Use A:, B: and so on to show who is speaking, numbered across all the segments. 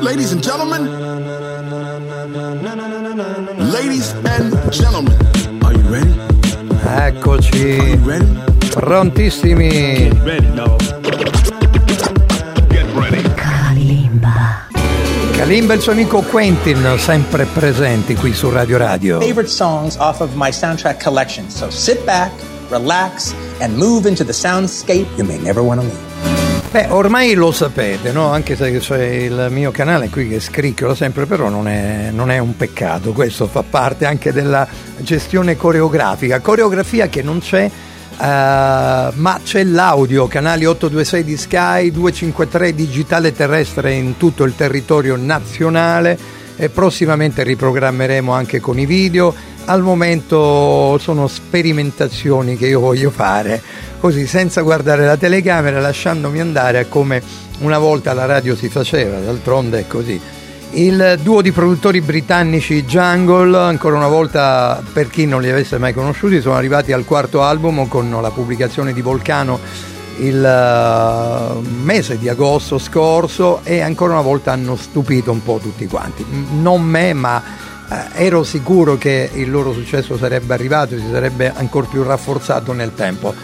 A: Ladies and gentlemen, ladies and gentlemen, are you ready?
B: Eccoci,
A: Are you ready?
B: prontissimi.
A: Ready, no. Get ready.
B: Kalimba e il suo amico Quentin, sempre presenti qui su Radio Radio.
C: favorite songs off of my soundtrack collection. So sit back, relax, and move into the soundscape you may never want to leave.
B: Beh, ormai lo sapete, no? Anche se c'è il mio canale qui che scricchiola sempre, però non è, non è un peccato, questo fa parte anche della gestione coreografica. Coreografia che non c'è, eh, ma c'è l'audio, canali 826 di Sky, 253 digitale terrestre in tutto il territorio nazionale e prossimamente riprogrammeremo anche con i video. Al momento sono sperimentazioni che io voglio fare, così senza guardare la telecamera, lasciandomi andare a come una volta la radio si faceva, d'altronde è così. Il duo di produttori britannici Jungle, ancora una volta per chi non li avesse mai conosciuti, sono arrivati al quarto album con la pubblicazione di Volcano il eh, mese di agosto scorso e ancora una volta hanno stupito un po' tutti quanti. Non me, ma eh, ero sicuro che il loro successo sarebbe arrivato e si sarebbe ancora più rafforzato nel tempo.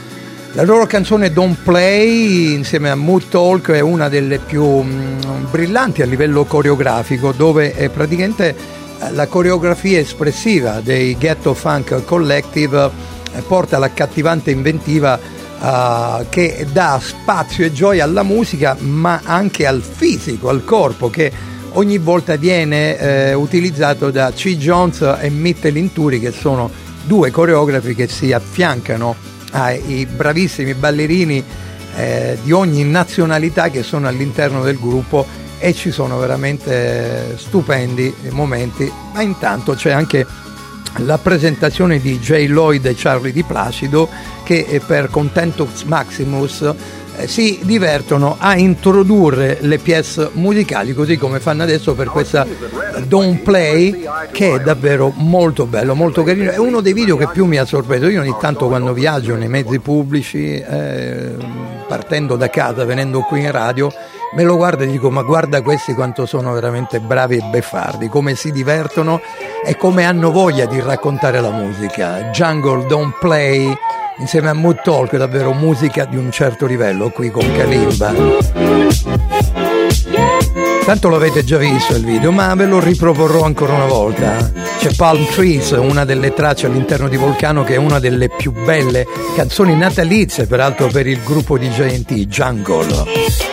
B: La loro canzone Don't Play insieme a Mood Talk è una delle più mm, brillanti a livello coreografico dove è praticamente eh, la coreografia espressiva dei Ghetto Funk Collective eh, porta l'accattivante inventiva eh, che dà spazio e gioia alla musica ma anche al fisico, al corpo che ogni volta viene eh, utilizzato da C. Jones e Mittel Linturi che sono due coreografi che si affiancano ai bravissimi ballerini eh, di ogni nazionalità che sono all'interno del gruppo e ci sono veramente stupendi momenti, ma intanto c'è anche la presentazione di J. Lloyd e Charlie Di Placido che eh, per Contentus Maximus eh, si divertono a introdurre le pièce musicali così come fanno adesso per questa Don't Play che è davvero molto bello, molto carino. È uno dei video che più mi ha sorpreso. Io ogni tanto quando viaggio nei mezzi pubblici, eh, partendo da casa, venendo qui in radio, me lo guardo e dico ma guarda questi quanto sono veramente bravi e beffardi, come si divertono e come hanno voglia di raccontare la musica. Jungle Don't Play insieme a Mood Talk, davvero musica di un certo livello qui con Kalimba. Tanto l'avete già visto il video, ma ve lo riproporrò ancora una volta. C'è Palm Trees, una delle tracce all'interno di Volcano che è una delle più belle canzoni natalizie, peraltro per il gruppo di JNT, Jungle.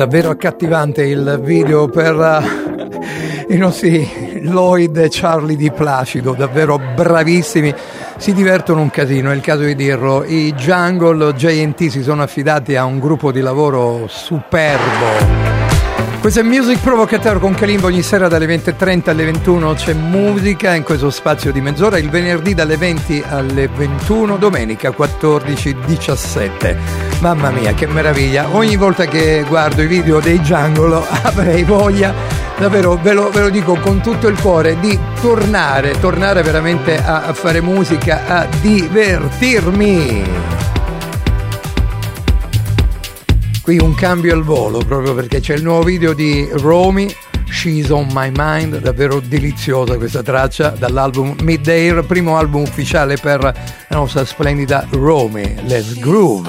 B: Davvero accattivante il video per uh, i nostri Lloyd e Charlie di Placido, davvero bravissimi, si divertono un casino, è il caso di dirlo. I Jungle JT si sono affidati a un gruppo di lavoro superbo. Questo è Music Provocateur con Kalimbo ogni sera dalle 20.30 alle 21 c'è musica in questo spazio di mezz'ora, il venerdì dalle 20 alle 21, domenica 14.17. Mamma mia che meraviglia, ogni volta che guardo i video dei Jungle avrei voglia, davvero ve lo, ve lo dico con tutto il cuore, di tornare, tornare veramente a, a fare musica, a divertirmi. Qui un cambio al volo proprio perché c'è il nuovo video di Romy She's on My Mind, davvero deliziosa questa traccia dall'album Midday, primo album ufficiale per la nostra splendida Romy. Let's groove.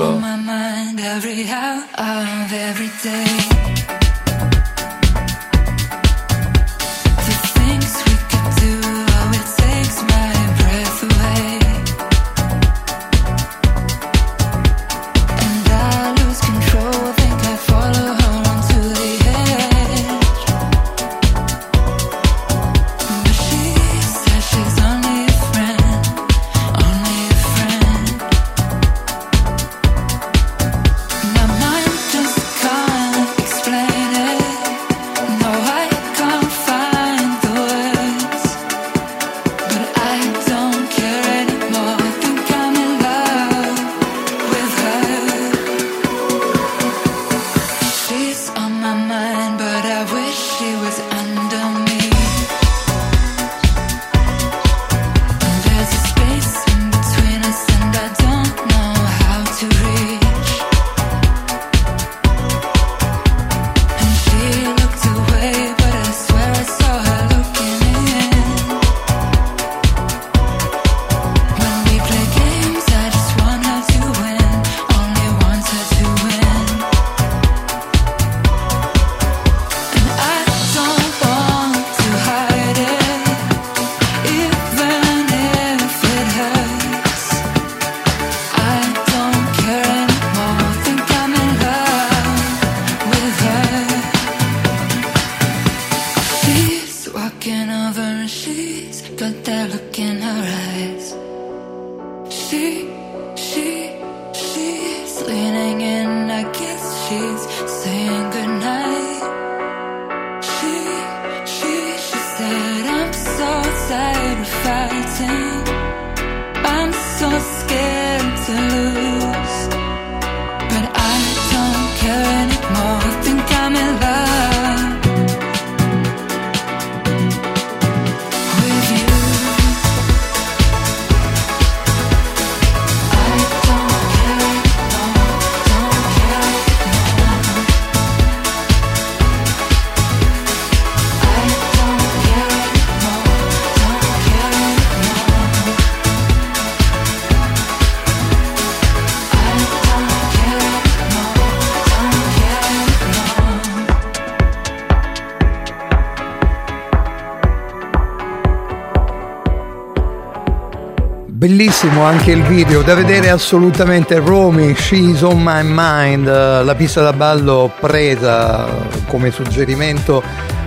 B: Bellissimo anche il video da vedere assolutamente Romy She's on my mind la pista da ballo presa come suggerimento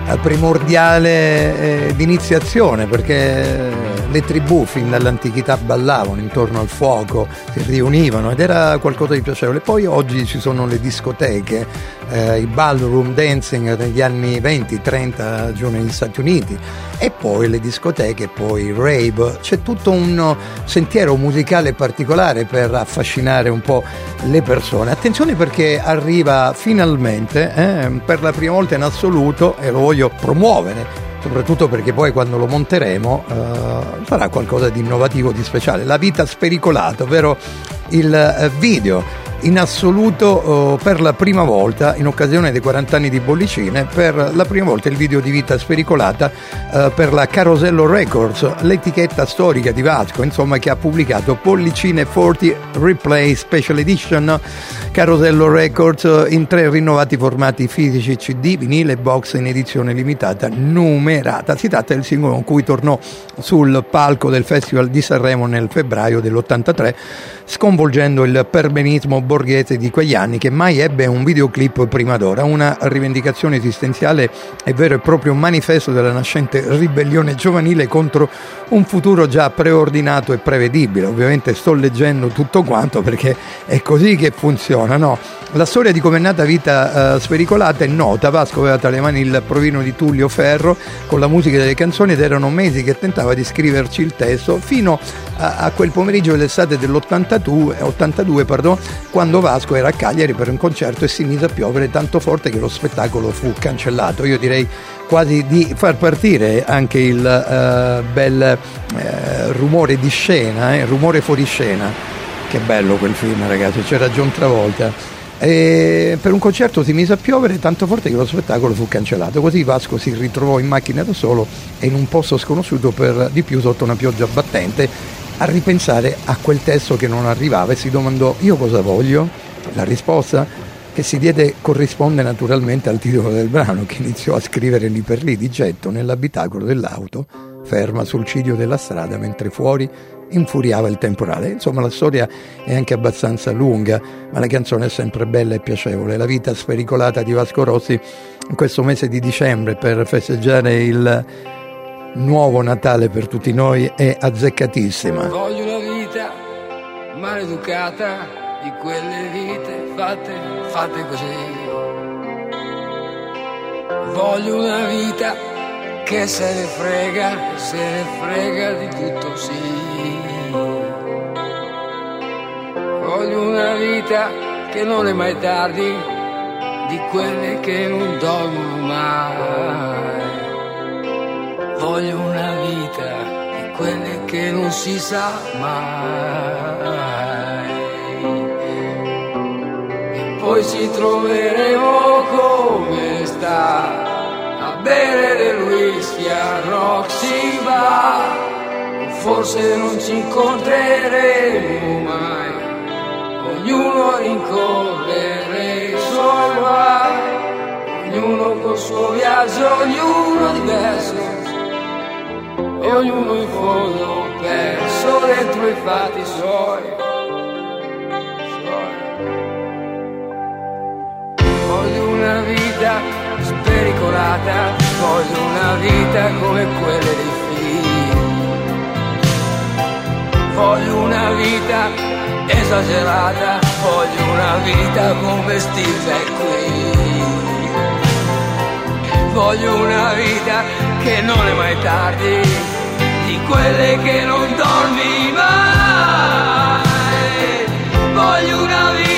B: eh, primordiale eh, di iniziazione perché le tribù fin dall'antichità ballavano intorno al fuoco, si riunivano ed era qualcosa di piacevole. Poi oggi ci sono le discoteche, eh, i ballroom dancing negli anni 20-30 giù negli Stati Uniti e poi le discoteche, poi il rave. C'è tutto un sentiero musicale particolare per affascinare un po' le persone. Attenzione perché arriva finalmente, eh, per la prima volta in assoluto, e lo voglio promuovere, soprattutto perché poi quando lo monteremo uh, sarà qualcosa di innovativo, di speciale. La vita spericolata, ovvero il uh, video in assoluto uh, per la prima volta, in occasione dei 40 anni di Bollicine, per la prima volta il video di vita spericolata uh, per la Carosello Records, l'etichetta storica di Vasco, insomma, che ha pubblicato Bollicine 40 Replay Special Edition Carosello Records in tre rinnovati formati fisici CD, vinile box in edizione limitata numerata. Si tratta del singolo con cui tornò sul palco del Festival di Sanremo nel febbraio dell'83, sconvolgendo il perbenismo bollicino borghese di quegli anni che mai ebbe un videoclip prima d'ora, una rivendicazione esistenziale e vero e proprio manifesto della nascente ribellione giovanile contro un futuro già preordinato e prevedibile. Ovviamente sto leggendo tutto quanto perché è così che funziona, no? La storia di come è nata Vita uh, Spericolata è nota, Vasco aveva tra le mani il provino di Tullio Ferro con la musica delle canzoni ed erano mesi che tentava di scriverci il testo fino a, a quel pomeriggio dell'estate dell'82 82, pardon, quando Vasco era a Cagliari per un concerto e si mise a piovere tanto forte che lo spettacolo fu cancellato. Io direi quasi di far partire anche il uh, bel uh, rumore di scena, eh, rumore fuori scena. Che bello quel film ragazzi, c'era John Travolta. E per un concerto si mise a piovere tanto forte che lo spettacolo fu cancellato. Così Vasco si ritrovò in macchina da solo e in un posto sconosciuto per di più sotto una pioggia battente a ripensare a quel testo che non arrivava e si domandò io cosa voglio? La risposta che si diede corrisponde naturalmente al titolo del brano che iniziò a scrivere lì per lì di getto nell'abitacolo dell'auto, ferma sul ciglio della strada mentre fuori infuriava il temporale. Insomma, la storia è anche abbastanza lunga, ma la canzone è sempre bella e piacevole. La vita spericolata di Vasco Rossi in questo mese di dicembre per festeggiare il nuovo Natale per tutti noi è azzeccatissima.
D: Voglio una vita maleducata di quelle vite fatte, fatte così. Voglio una vita che se ne frega, se ne frega di tutto sì. Voglio una vita che non è mai tardi, di quelle che non dormono mai. Voglio una vita di quelle che non si sa mai. E poi ci troveremo come sta a bere del whisky a Roxy Bar. Forse non ci incontreremo mai, ognuno rincorrere i suoi guai, ognuno col suo viaggio, ognuno diverso, ognuno in fondo perso dentro i fatti suoi. Voglio una vita spericolata, voglio una vita come quelle dei film. Voglio una vita esagerata, voglio una vita come Steve qui. Voglio una vita che non è mai tardi, di quelle che non dormi mai. Voglio una vita,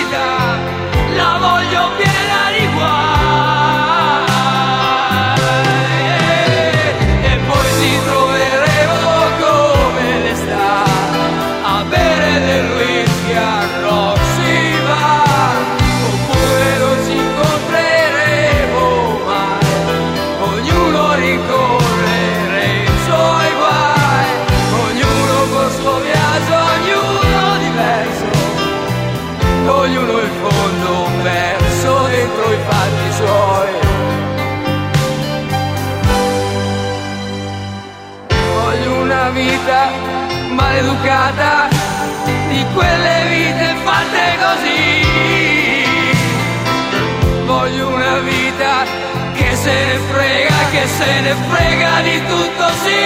D: se ne frega di tutto sì.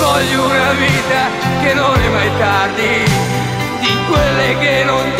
D: Voglio una vita che non è mai tardi, di quelle che non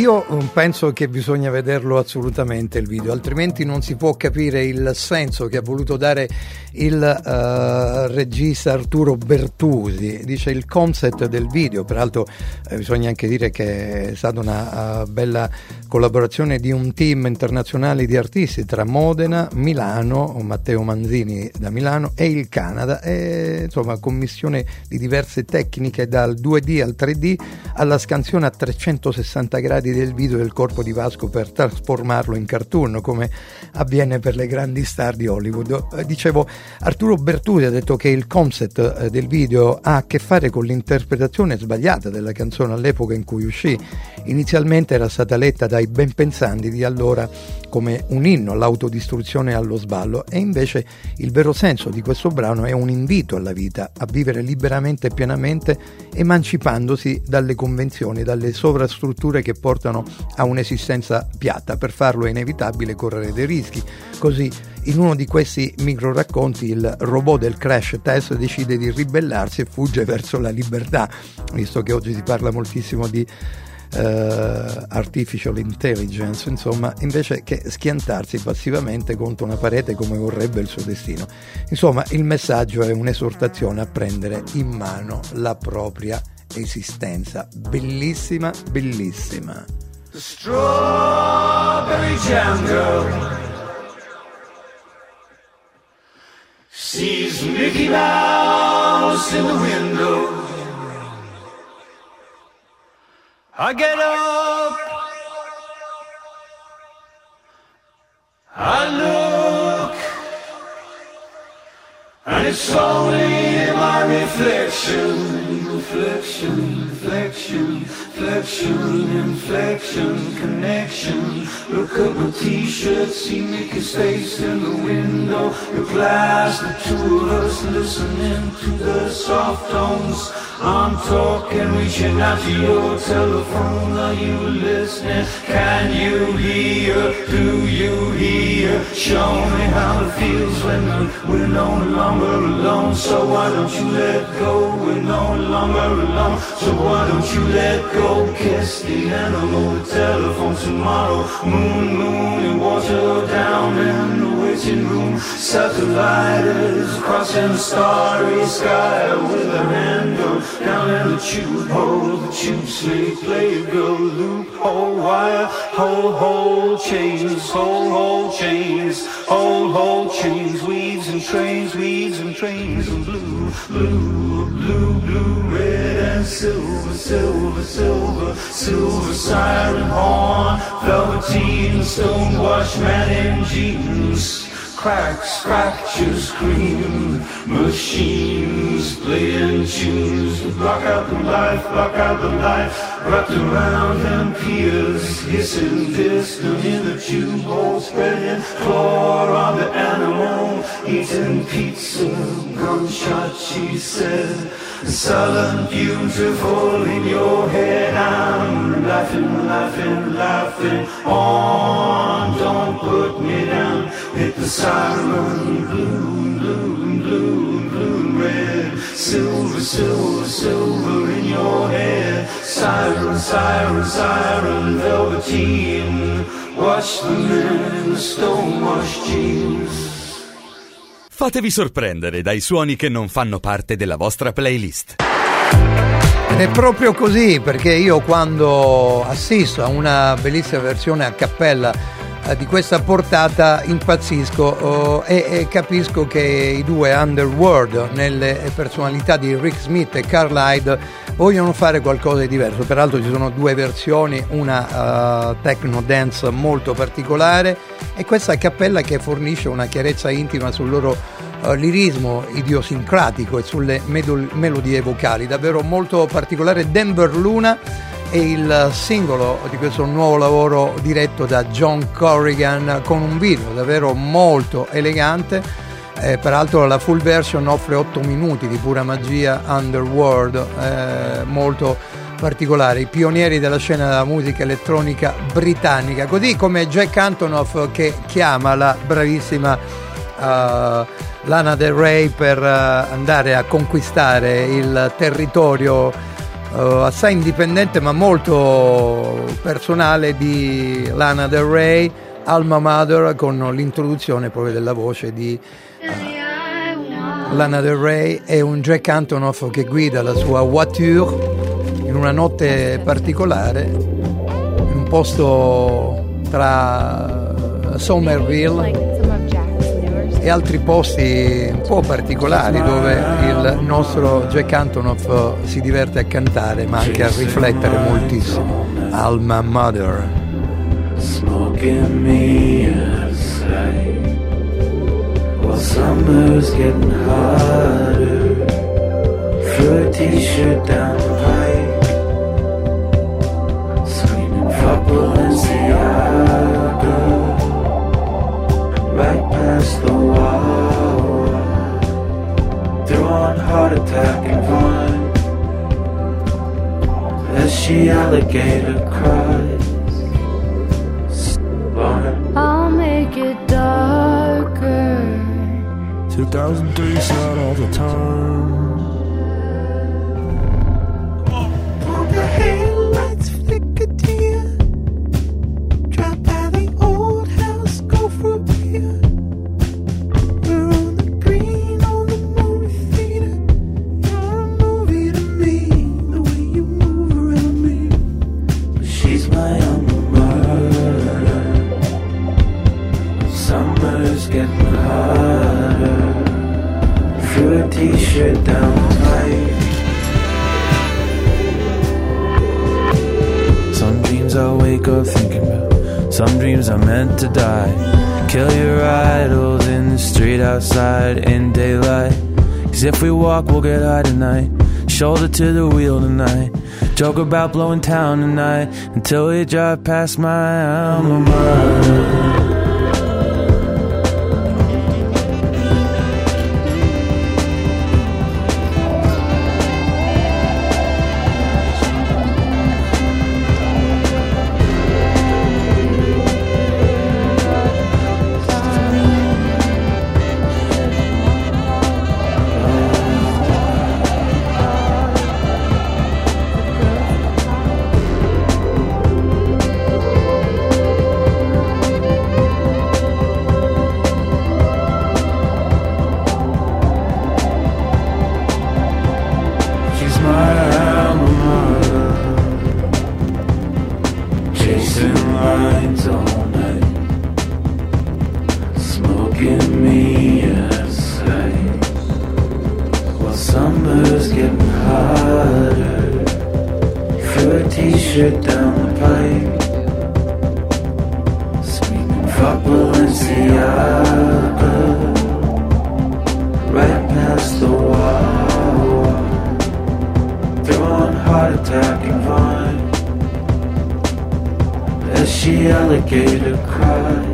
B: io mm, penso che bisogna vederlo assolutamente il video, altrimenti non si può capire il senso che ha voluto dare il uh, regista Arturo Bertusi. Dice il concept del video, peraltro eh, bisogna anche dire che è stata una uh, bella collaborazione di un team internazionale di artisti tra Modena, Milano, Matteo Manzini da Milano e il Canada, e, insomma commissione di diverse tecniche dal 2D al 3D alla scansione a 360 gradi del video del corpo di Vasco per trasformarlo in cartoon come avviene per le grandi star di Hollywood. Eh, dicevo, Arturo Bertusi ha detto che il concept eh, del video ha a che fare con l'interpretazione sbagliata della canzone all'epoca in cui uscì. Inizialmente era stata letta dai ben pensanti di allora come un inno all'autodistruzione e allo sballo e invece il vero senso di questo brano è un invito alla vita, a vivere liberamente e pienamente emancipandosi dalle convenzioni, dalle sovrastrutture che portano a un'esistenza piatta. Per farlo è inevitabile correre dei rischi. Così in uno di questi micro racconti il robot del crash test decide di ribellarsi e fugge verso la libertà, visto che oggi si parla moltissimo di Uh, artificial intelligence, insomma, invece che schiantarsi passivamente contro una parete come vorrebbe il suo destino. Insomma, il messaggio è un'esortazione a prendere in mano la propria esistenza. Bellissima, bellissima. The strawberry jam girl sees Mickey Mouse in the window. I get up, I look, and it's only in my reflection, reflection, reflection, reflection, inflection, connection. Look up t-shirt, see Mickey's face in the window. Your glass, the two of us listening to the soft tones. I'm talking, reaching out to your telephone. Are you listening? Can you hear? Do you hear? Show me how it feels when we're no longer alone. So why don't you let go? We're no alone. So why don't you let go? Kiss the animal, the telephone tomorrow. Moon, moon, and water down in the waiting room. Satellites crossing the starry sky with a hand on down in the tube hole, the tube sleep, play go loophole wire, hold, hold chains, hold, hold chains, hold, hold chains, weaves and trains, weaves and trains, and blue, blue, blue, blue, red and silver, silver, silver, silver siren horn, velveteen, stonewashed man in jeans crack, scratches, scream, machines playing tunes to block out the life, block out the life, wrapped around him, peers hissing distant in the tube hole, spreading floor on the animal, eating pizza, gunshot, she said. Sullen, beautiful in your head. I'm laughing, laughing, laughing on. Don't put me down. Hit the siren, blue, blue, blue, blue, red. Silver, silver, silver in your head. Siren, siren, siren, velveteen. Watch the men in the stonewashed jeans.
E: Fatevi sorprendere dai suoni che non fanno parte della vostra playlist.
B: È proprio così perché io quando assisto a una bellissima versione a cappella di questa portata impazzisco oh, e, e, capisco che i due Underworld nelle personalità di Rick Smith e Carl Hyde vogliono fare qualcosa di diverso. Peraltro ci sono due versioni una uh, techno dance molto particolare e questa cappella che fornisce una chiarezza intima sul loro uh, lirismo idiosincratico e sulle medol- melodie vocali davvero molto particolare. Denver Luna è il singolo di questo nuovo lavoro diretto da John Corrigan con un video davvero molto elegante. Eh, peraltro la full version offre 8 minuti di pura magia underworld, eh, molto particolare, i pionieri della scena della musica elettronica britannica, così come Jack Antonoff che chiama la bravissima uh, Lana Del Rey per uh, andare a conquistare il territorio uh, assai indipendente ma molto personale di Lana Del Rey, Alma Mother, con l'introduzione proprio della voce di uh, Lana Del Rey e un Jack Antonoff che guida la sua voiture in una notte particolare, in un posto tra Somerville e altri posti un po' particolari dove il nostro Jack Antonoff si diverte a cantare ma anche a riflettere moltissimo. Alma Mother. Smoking me aside While summer's getting hotter Through a t-shirt down get down tight. Some dreams I wake up thinking about, some dreams are meant to die. Kill your idols in the street outside in daylight. Cause
F: if we walk, we'll get high tonight. Shoulder to the wheel tonight. Joke about blowing town tonight until we drive past my alma mater. dawn, heart attack and vine. As she alligator cries.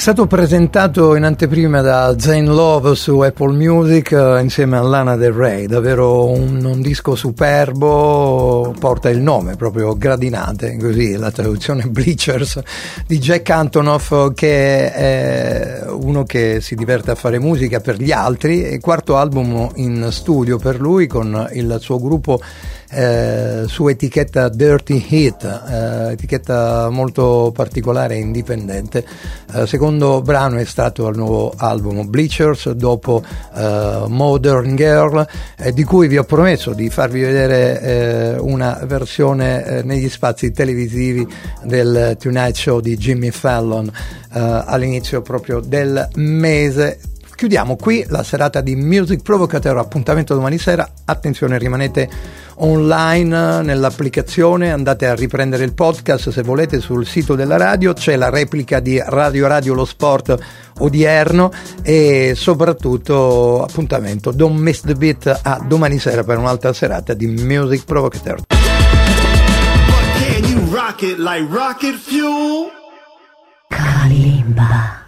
B: Stato presentato in anteprima da Zane Love su Apple Music eh, insieme a Lana Del Rey, davvero un, un, disco superbo, porta il nome proprio Gradinate, così la traduzione Bleachers di Jack Antonoff che è uno che si diverte a fare musica per gli altri, quarto album in studio per lui con il suo gruppo eh, su etichetta Dirty Heat, eh, etichetta molto particolare e indipendente. Eh, secondo brano è stato il nuovo album Bleachers dopo eh, Modern Girl, eh, di cui vi ho promesso di farvi vedere una versione negli spazi televisivi del Tonight Show di Jimmy Fallon all'inizio proprio del mese chiudiamo qui la serata di Music Provocateur appuntamento domani sera attenzione rimanete online nell'applicazione, andate a riprendere il podcast se volete sul sito della radio, c'è la replica di Radio Radio Lo Sport odierno e soprattutto appuntamento Don't Miss the Beat a domani sera per un'altra serata di Music Provocateur. Kalimba.